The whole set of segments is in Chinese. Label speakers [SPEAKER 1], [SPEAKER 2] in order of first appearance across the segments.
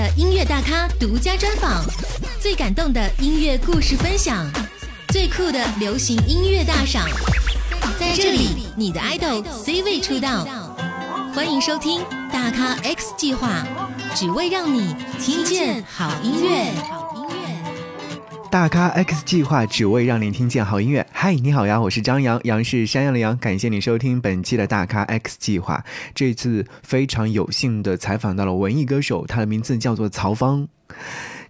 [SPEAKER 1] 的音乐大咖独家专访，最感动的音乐故事分享，最酷的流行音乐大赏，在这里，你的 idol C 位出道。欢迎收听大咖 X 计划，只为让你听见好音乐。
[SPEAKER 2] 大咖 X 计划只为让你听见好音乐。嗨，你好呀，我是张扬，杨是山羊的羊。感谢你收听本期的大咖 X 计划。这次非常有幸的采访到了文艺歌手，他的名字叫做曹芳。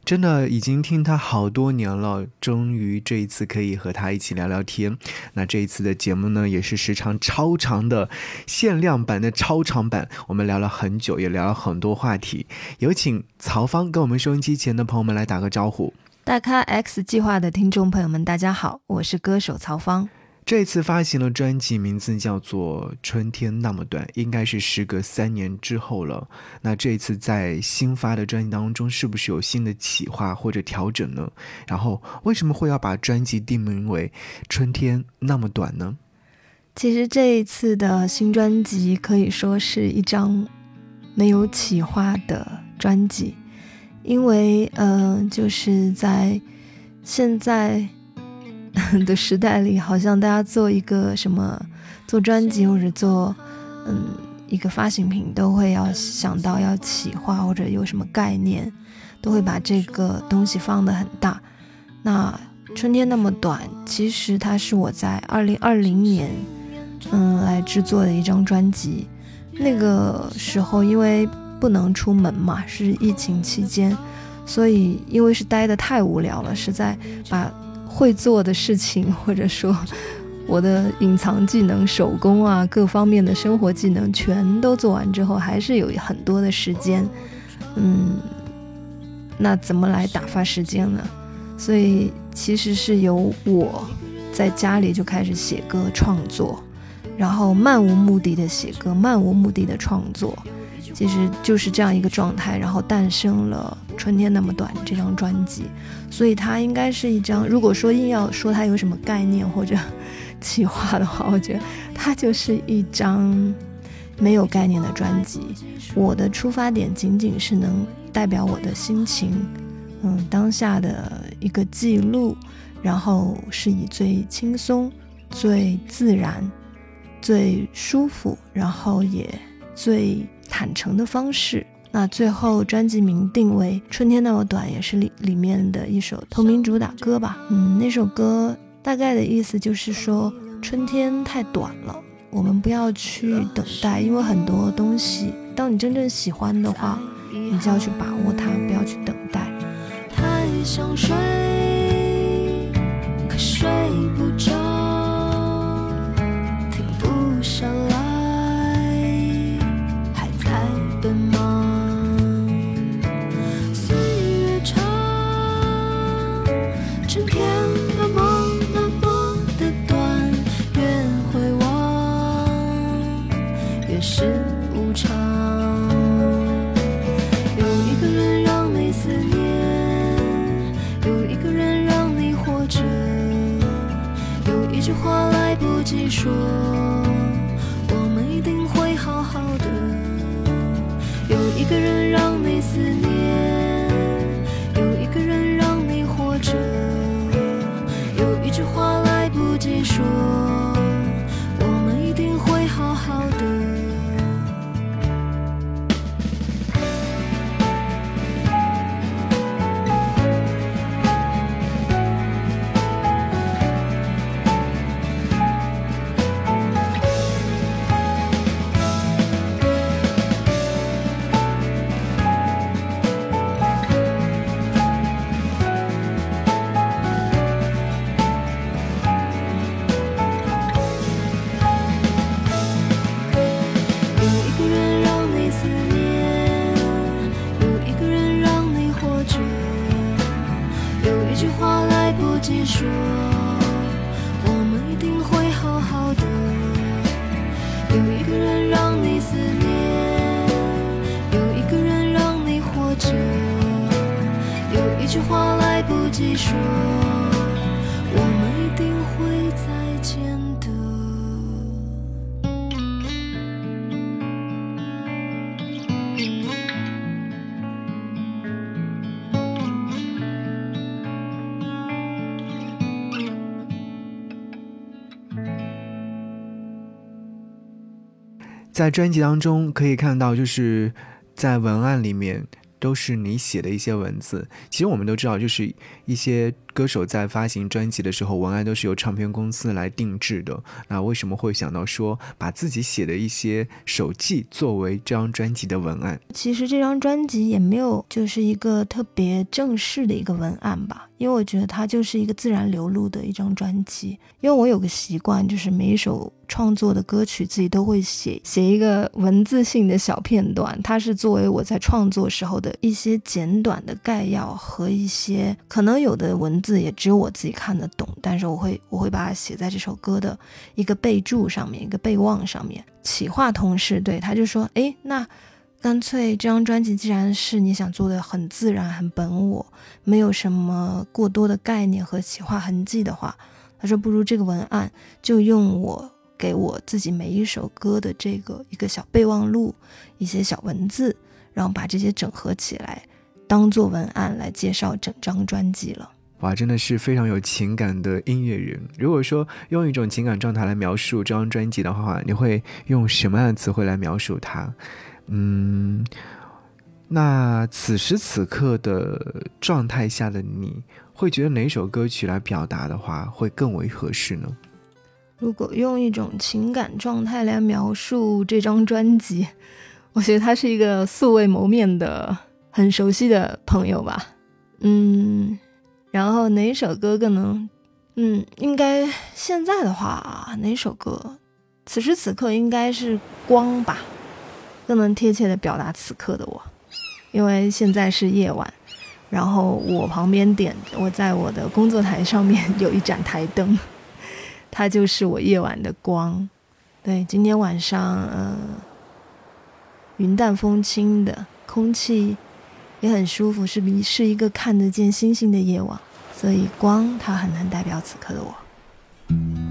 [SPEAKER 2] 真的已经听他好多年了，终于这一次可以和他一起聊聊天。那这一次的节目呢，也是时长超长的限量版的超长版。我们聊了很久，也聊了很多话题。有请曹芳跟我们收音机前的朋友们来打个招呼。
[SPEAKER 3] 大咖 X 计划的听众朋友们，大家好，我是歌手曹芳。
[SPEAKER 2] 这次发行了专辑，名字叫做《春天那么短》，应该是时隔三年之后了。那这次在新发的专辑当中，是不是有新的企划或者调整呢？然后为什么会要把专辑定名为《春天那么短》呢？
[SPEAKER 3] 其实这一次的新专辑可以说是一张没有企划的专辑。因为，嗯，就是在现在 的时代里，好像大家做一个什么做专辑或者做嗯一个发行品，都会要想到要企划或者有什么概念，都会把这个东西放得很大。那春天那么短，其实它是我在二零二零年嗯来制作的一张专辑，那个时候因为。不能出门嘛，是疫情期间，所以因为是待的太无聊了，实在把会做的事情或者说 我的隐藏技能、手工啊各方面的生活技能全都做完之后，还是有很多的时间，嗯，那怎么来打发时间呢？所以其实是由我在家里就开始写歌创作，然后漫无目的的写歌，漫无目的的创作。其实就是这样一个状态，然后诞生了《春天那么短》这张专辑，所以它应该是一张，如果说硬要说它有什么概念或者 企划的话，我觉得它就是一张没有概念的专辑。我的出发点仅仅是能代表我的心情，嗯，当下的一个记录，然后是以最轻松、最自然、最舒服，然后也最。坦诚的方式。那最后专辑名定为《春天那么短》，也是里里面的一首同名主打歌吧。嗯，那首歌大概的意思就是说，春天太短了，我们不要去等待，因为很多东西，当你真正喜欢的话，你就要去把握它，不要去等待。太想睡，可睡不着。
[SPEAKER 4] 话来不及说。你说我们一定会再见的
[SPEAKER 2] 在专辑当中可以看到就是在文案里面都是你写的一些文字。其实我们都知道，就是一些歌手在发行专辑的时候，文案都是由唱片公司来定制的。那为什么会想到说把自己写的一些手记作为这张专辑的文案？
[SPEAKER 3] 其实这张专辑也没有就是一个特别正式的一个文案吧，因为我觉得它就是一个自然流露的一张专辑。因为我有个习惯，就是每一首。创作的歌曲自己都会写写一个文字性的小片段，它是作为我在创作时候的一些简短的概要和一些可能有的文字字也只有我自己看得懂，但是我会我会把它写在这首歌的一个备注上面，一个备忘上面。企划同事对他就说：“哎，那干脆这张专辑既然是你想做的很自然、很本我，没有什么过多的概念和企划痕迹的话，他说不如这个文案就用我。”给我自己每一首歌的这个一个小备忘录，一些小文字，然后把这些整合起来，当做文案来介绍整张专辑了。
[SPEAKER 2] 哇，真的是非常有情感的音乐人。如果说用一种情感状态来描述这张专辑的话，你会用什么样的词汇来描述它？嗯，那此时此刻的状态下的你会觉得哪首歌曲来表达的话会更为合适呢？
[SPEAKER 3] 如果用一种情感状态来描述这张专辑，我觉得他是一个素未谋面的、很熟悉的朋友吧。嗯，然后哪首歌更能？嗯，应该现在的话，哪首歌？此时此刻应该是《光》吧，更能贴切的表达此刻的我。因为现在是夜晚，然后我旁边点，我在我的工作台上面有一盏台灯。它就是我夜晚的光，对，今天晚上，呃，云淡风轻的空气也很舒服，是比是一个看得见星星的夜晚，所以光它很难代表此刻的我。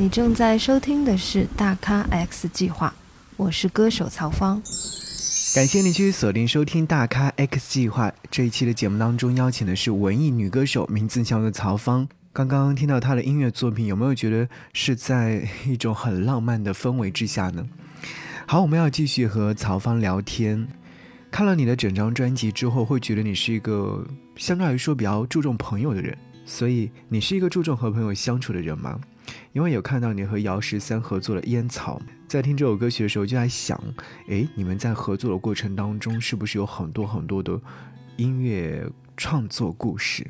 [SPEAKER 3] 你正在收听的是《大咖 X 计划》，我是歌手曹芳。
[SPEAKER 2] 感谢你继续锁定收听《大咖 X 计划》这一期的节目当中，邀请的是文艺女歌手，名字叫做曹芳。刚刚听到她的音乐作品，有没有觉得是在一种很浪漫的氛围之下呢？好，我们要继续和曹芳聊天。看了你的整张专辑之后，会觉得你是一个相对来说比较注重朋友的人，所以你是一个注重和朋友相处的人吗？因为有看到你和姚十三合作的《烟草》，在听这首歌曲的时候就在想，诶，你们在合作的过程当中是不是有很多很多的音乐创作故事？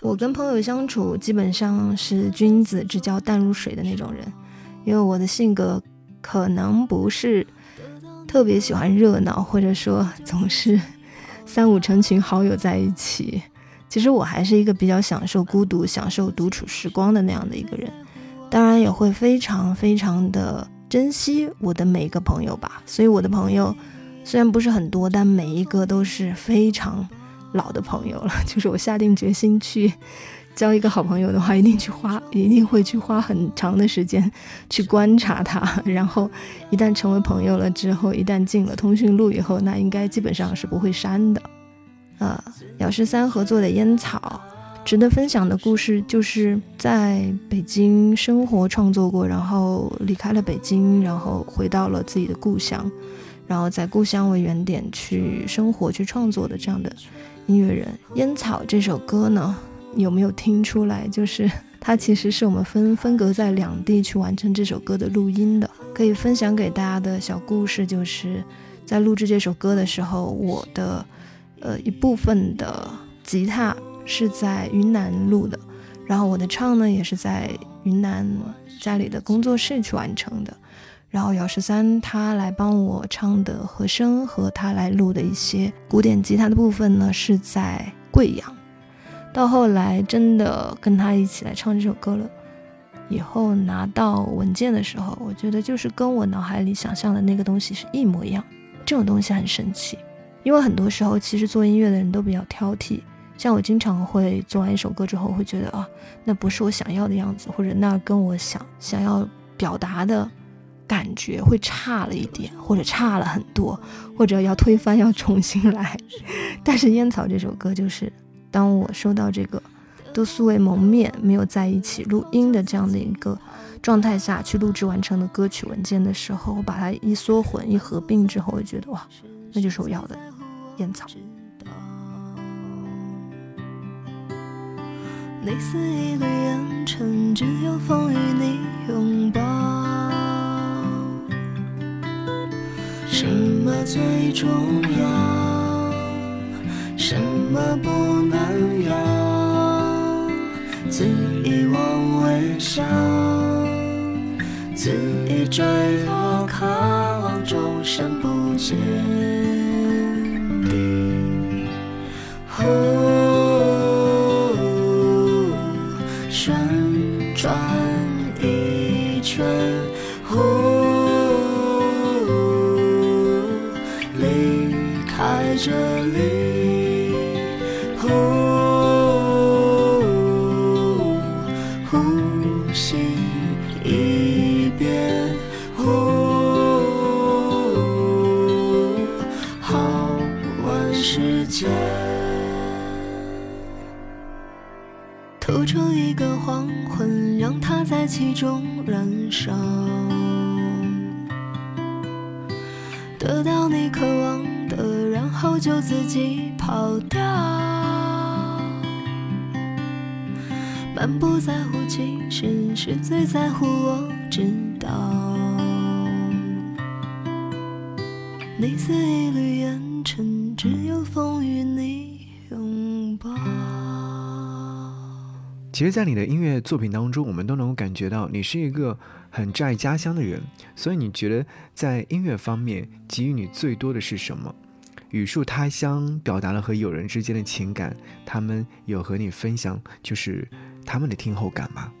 [SPEAKER 3] 我跟朋友相处基本上是君子之交淡如水的那种人，因为我的性格可能不是特别喜欢热闹，或者说总是三五成群好友在一起。其实我还是一个比较享受孤独、享受独处时光的那样的一个人，当然也会非常非常的珍惜我的每一个朋友吧。所以我的朋友虽然不是很多，但每一个都是非常老的朋友了。就是我下定决心去交一个好朋友的话，一定去花，一定会去花很长的时间去观察他。然后一旦成为朋友了之后，一旦进了通讯录以后，那应该基本上是不会删的。呃，姚十三合作的《烟草》，值得分享的故事就是在北京生活创作过，然后离开了北京，然后回到了自己的故乡，然后在故乡为原点去生活、去创作的这样的音乐人。《烟草》这首歌呢，有没有听出来？就是 它其实是我们分分隔在两地去完成这首歌的录音的。可以分享给大家的小故事，就是在录制这首歌的时候，我的。呃，一部分的吉他是在云南录的，然后我的唱呢也是在云南家里的工作室去完成的，然后姚十三他来帮我唱的和声和他来录的一些古典吉他的部分呢是在贵阳，到后来真的跟他一起来唱这首歌了，以后拿到文件的时候，我觉得就是跟我脑海里想象的那个东西是一模一样，这种东西很神奇。因为很多时候，其实做音乐的人都比较挑剔。像我经常会做完一首歌之后，会觉得啊，那不是我想要的样子，或者那跟我想想要表达的感觉会差了一点，或者差了很多，或者要推翻，要重新来。但是《烟草》这首歌，就是当我收到这个都素未谋面、没有在一起录音的这样的一个状态下去录制完成的歌曲文件的时候，我把它一缩混、一合并之后，我觉得哇，那就是我要的。烟草。
[SPEAKER 4] 你似一缕烟尘，只有风与你拥抱。什么最重要？什么不能要？恣意妄为笑，恣意坠落，渴望终身不见。其
[SPEAKER 2] 其实，在你的音乐作品当中，我们都能够感觉到你是一个很挚爱家乡的人。所以，你觉得在音乐方面给予你最多的是什么？语树他乡表达了和友人之间的情感，他们有和你分享就是他们的听后感吗？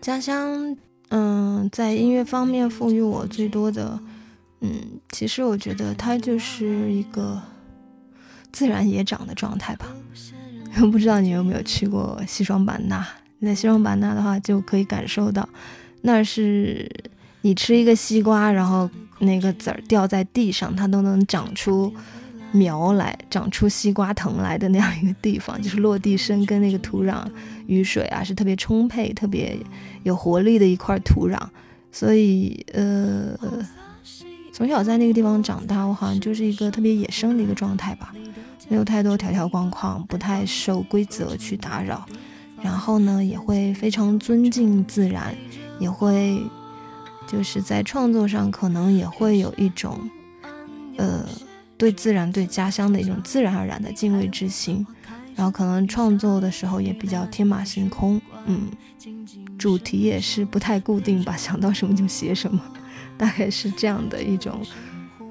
[SPEAKER 3] 家乡，嗯，在音乐方面赋予我最多的，嗯，其实我觉得它就是一个自然野长的状态吧。不知道你有没有去过西双版纳？在西双版纳的话，就可以感受到那是你吃一个西瓜，然后那个籽儿掉在地上，它都能长出苗来，长出西瓜藤来的那样一个地方，就是落地生根，那个土壤、雨水啊是特别充沛、特别有活力的一块土壤。所以，呃，从小在那个地方长大，我好像就是一个特别野生的一个状态吧，没有太多条条框框，不太受规则去打扰。然后呢，也会非常尊敬自然，也会就是在创作上可能也会有一种，呃，对自然、对家乡的一种自然而然的敬畏之心。然后可能创作的时候也比较天马行空，嗯，主题也是不太固定吧，想到什么就写什么，大概是这样的一种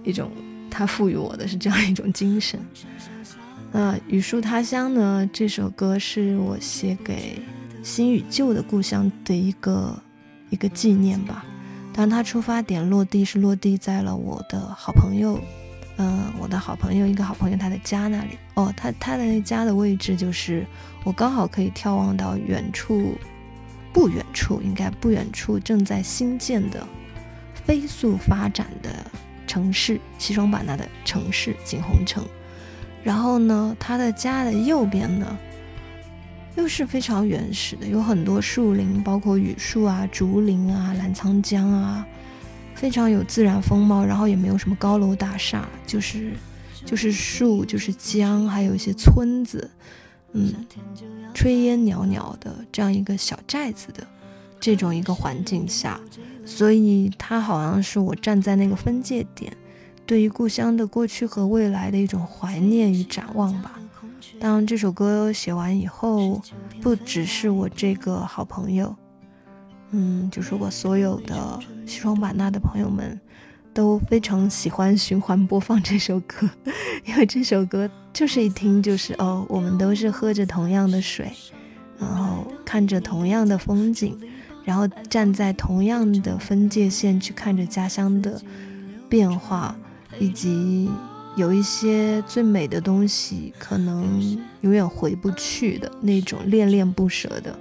[SPEAKER 3] 一种他赋予我的是这样一种精神。那《语树他乡》呢？这首歌是我写给新与旧的故乡的一个一个纪念吧。当然，它出发点落地是落地在了我的好朋友，嗯，我的好朋友一个好朋友他的家那里。哦，他他的家的位置就是我刚好可以眺望到远处，不远处应该不远处正在新建的、飞速发展的城市——西双版纳的城市景洪城。然后呢，他的家的右边呢，又是非常原始的，有很多树林，包括榆树啊、竹林啊、澜沧江啊，非常有自然风貌。然后也没有什么高楼大厦，就是就是树，就是江，还有一些村子，嗯，炊烟袅袅的这样一个小寨子的这种一个环境下，所以它好像是我站在那个分界点。对于故乡的过去和未来的一种怀念与展望吧。当这首歌写完以后，不只是我这个好朋友，嗯，就是我所有的西双版纳的朋友们，都非常喜欢循环播放这首歌，因为这首歌就是一听就是哦，我们都是喝着同样的水，然后看着同样的风景，然后站在同样的分界线去看着家乡的变化。以及有一些最美的东西，可能永远回不去的那种恋恋不舍的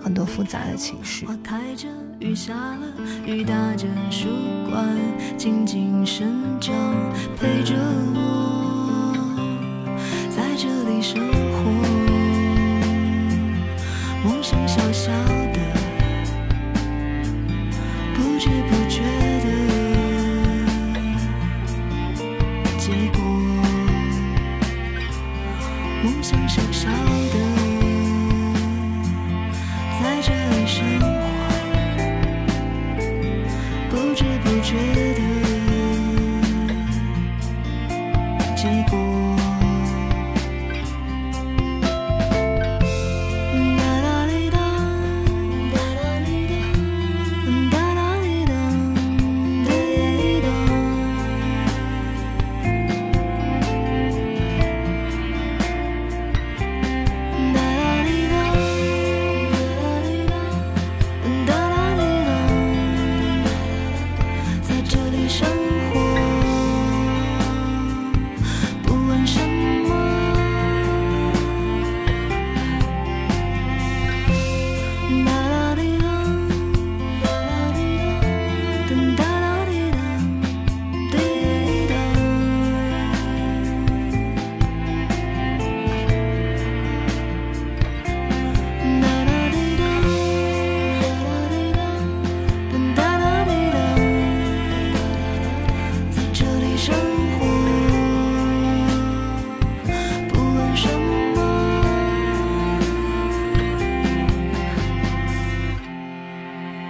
[SPEAKER 3] 很多复杂的情绪。雨下了，雨打着树冠，静静生长，陪着我在这里生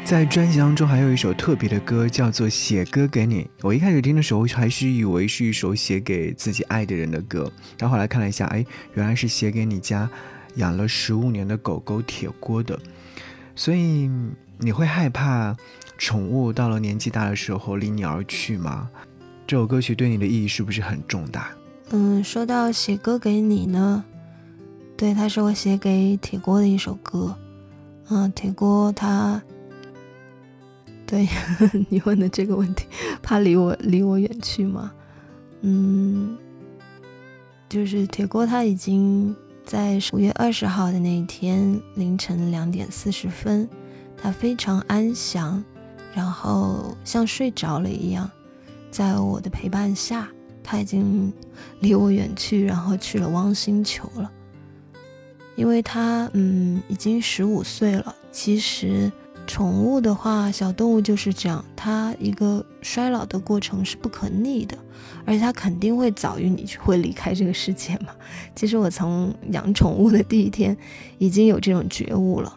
[SPEAKER 2] 在专辑当中还有一首特别的歌，叫做《写歌给你》。我一开始听的时候还是以为是一首写给自己爱的人的歌，但后来看了一下，哎，原来是写给你家养了十五年的狗狗铁锅的。所以你会害怕宠物到了年纪大的时候离你而去吗？这首歌曲对你的意义是不是很重大？
[SPEAKER 3] 嗯，说到写歌给你呢，对，它是我写给铁锅的一首歌。嗯，铁锅它。对 你问的这个问题，怕离我离我远去吗？嗯，就是铁锅他已经在五月二十号的那一天凌晨两点四十分，他非常安详，然后像睡着了一样，在我的陪伴下，他已经离我远去，然后去了汪星球了。因为他，嗯，已经十五岁了。其实，宠物的话，小动物就是这样，它一个衰老的过程是不可逆的，而且它肯定会早于你会离开这个世界嘛。其实我从养宠物的第一天，已经有这种觉悟了。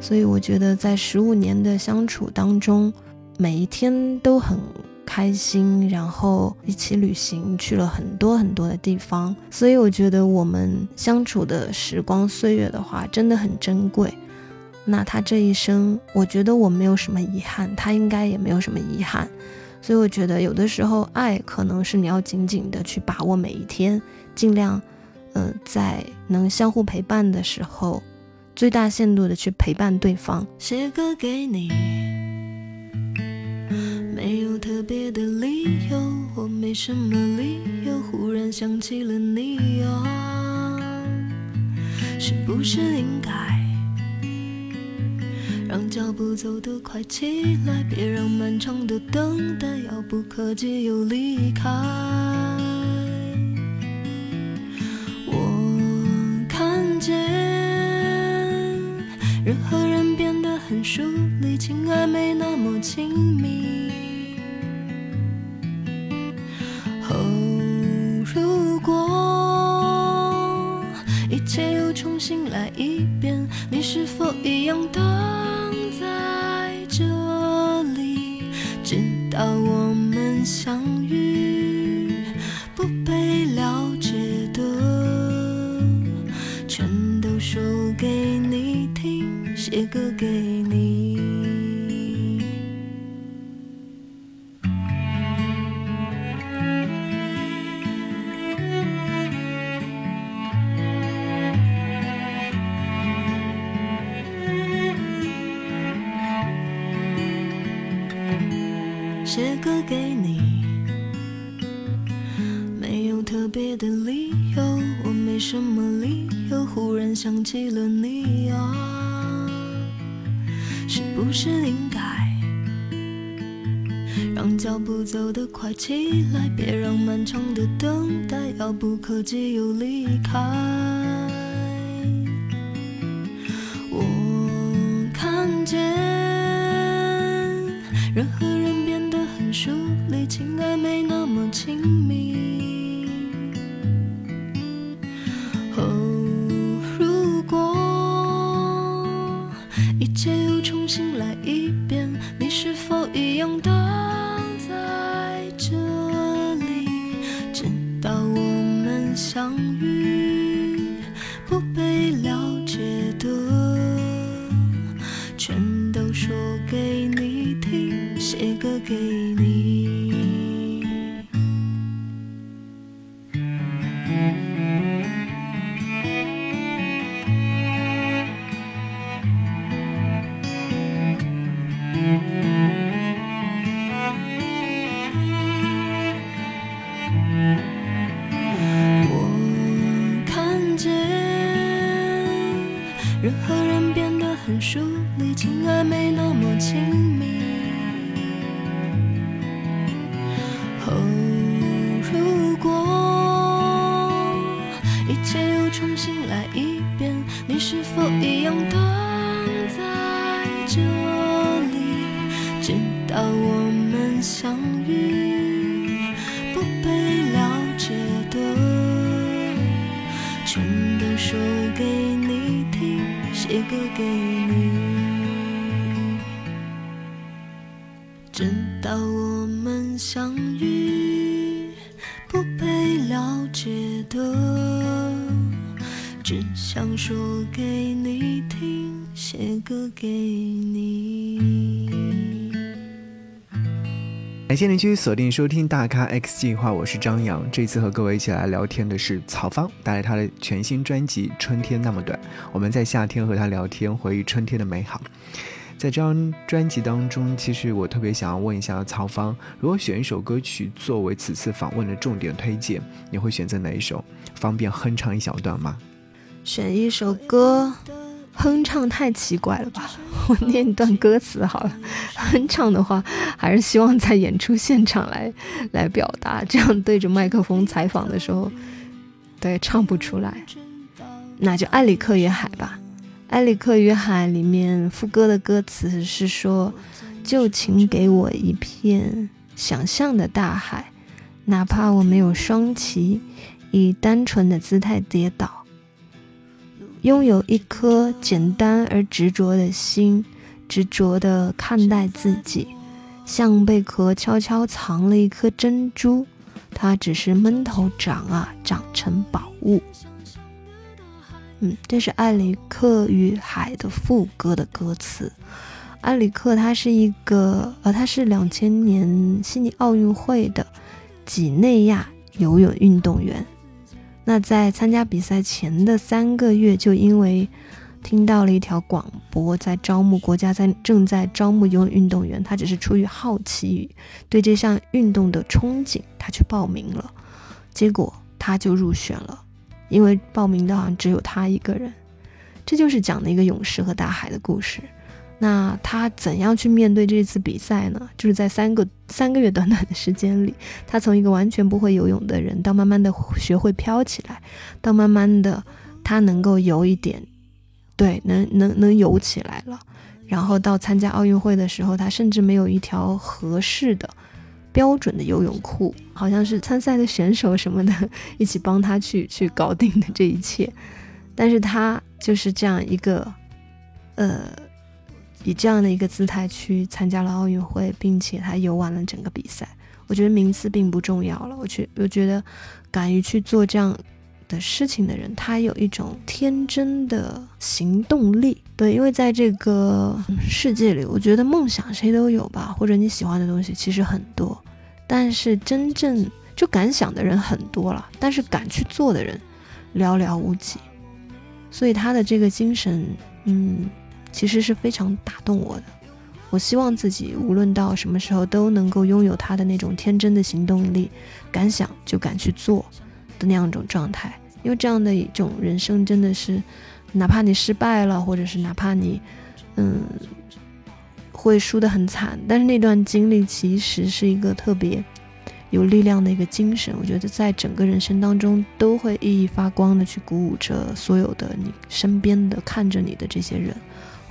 [SPEAKER 3] 所以我觉得，在十五年的相处当中，每一天都很开心，然后一起旅行去了很多很多的地方。所以我觉得我们相处的时光岁月的话，真的很珍贵。那他这一生，我觉得我没有什么遗憾，他应该也没有什么遗憾。所以我觉得，有的时候爱可能是你要紧紧的去把握每一天，尽量，嗯，在能相互陪伴的时候。最大限度的去陪伴对方。
[SPEAKER 4] 写歌给你，没有特别的理由，我没什么理由，忽然想起了你啊，是不是应该让脚步走得快起来，别让漫长的等待遥不可及又离开。我看见人和人变得很疏离，情爱没那么亲密。哦，如果一切又重新来起了你啊。是不是应该让脚步走得快起来？别让漫长的等待遥不可及又离开。歌给你，直到我们相遇，不被了解的，只想说给你听，写歌给你。
[SPEAKER 2] 感谢您继续锁定收听《大咖 X 计划》，我是张扬。这次和各位一起来聊天的是曹芳，带来她的全新专辑《春天那么短》。我们在夏天和她聊天，回忆春天的美好。在这张专辑当中，其实我特别想要问一下曹芳，如果选一首歌曲作为此次访问的重点推荐，你会选择哪一首？方便哼唱一小段吗？
[SPEAKER 3] 选一首歌，哼唱太奇怪了吧？我念一段歌词好了。哼唱的话，还是希望在演出现场来来表达，这样对着麦克风采访的时候，对唱不出来。那就《埃里克与海》吧，《埃里克与海》里面副歌的歌词是说：“就请给我一片想象的大海，哪怕我没有双旗，以单纯的姿态跌倒。”拥有一颗简单而执着的心，执着地看待自己，像贝壳悄悄藏了一颗珍珠，它只是闷头长啊，长成宝物。嗯，这是艾里克与海的副歌的歌词。艾里克他是一个，呃，他是两千年悉尼奥运会的几内亚游泳运动员。那在参加比赛前的三个月，就因为听到了一条广播，在招募国家在正在招募游泳运动员，他只是出于好奇与对这项运动的憧憬，他去报名了，结果他就入选了，因为报名的好像只有他一个人，这就是讲的一个勇士和大海的故事。那他怎样去面对这次比赛呢？就是在三个三个月短短的时间里，他从一个完全不会游泳的人，到慢慢的学会飘起来，到慢慢的他能够游一点，对，能能能游起来了。然后到参加奥运会的时候，他甚至没有一条合适的、标准的游泳裤，好像是参赛的选手什么的一起帮他去去搞定的这一切。但是他就是这样一个，呃。以这样的一个姿态去参加了奥运会，并且他游完了整个比赛。我觉得名次并不重要了。我觉我觉得，敢于去做这样的事情的人，他有一种天真的行动力。对，因为在这个世界里，我觉得梦想谁都有吧，或者你喜欢的东西其实很多，但是真正就敢想的人很多了，但是敢去做的人寥寥无几。所以他的这个精神，嗯。其实是非常打动我的。我希望自己无论到什么时候都能够拥有他的那种天真的行动力，敢想就敢去做的那样一种状态。因为这样的一种人生真的是，哪怕你失败了，或者是哪怕你，嗯，会输得很惨，但是那段经历其实是一个特别有力量的一个精神。我觉得在整个人生当中都会熠熠发光的去鼓舞着所有的你身边的看着你的这些人。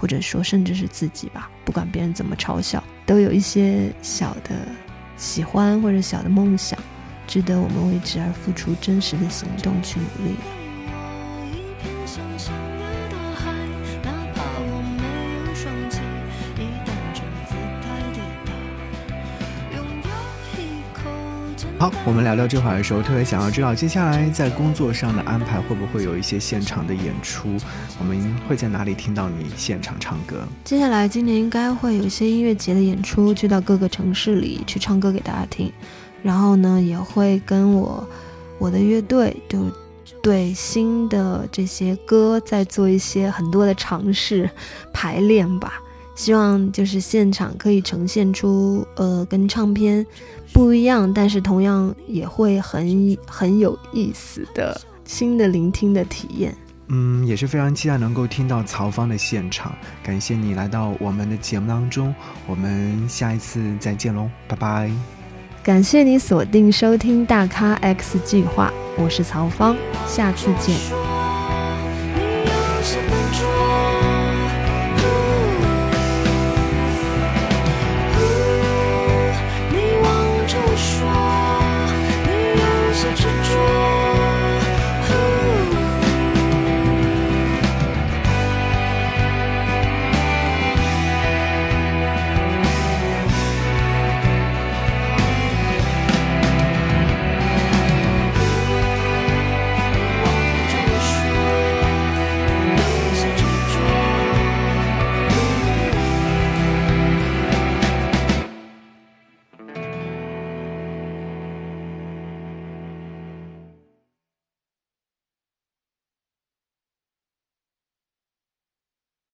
[SPEAKER 3] 或者说，甚至是自己吧，不管别人怎么嘲笑，都有一些小的喜欢或者小的梦想，值得我们为之而付出真实的行动去努力。
[SPEAKER 2] 好，我们聊聊这会儿的时候，特别想要知道接下来在工作上的安排会不会有一些现场的演出？我们会在哪里听到你现场唱歌？
[SPEAKER 3] 接下来今年应该会有一些音乐节的演出，去到各个城市里去唱歌给大家听。然后呢，也会跟我我的乐队就对新的这些歌在做一些很多的尝试排练吧。希望就是现场可以呈现出呃跟唱片不一样，但是同样也会很很有意思的新的聆听的体验。
[SPEAKER 2] 嗯，也是非常期待能够听到曹芳的现场。感谢你来到我们的节目当中，我们下一次再见喽，拜拜。
[SPEAKER 3] 感谢你锁定收听大咖 X 计划，我是曹芳，下次见。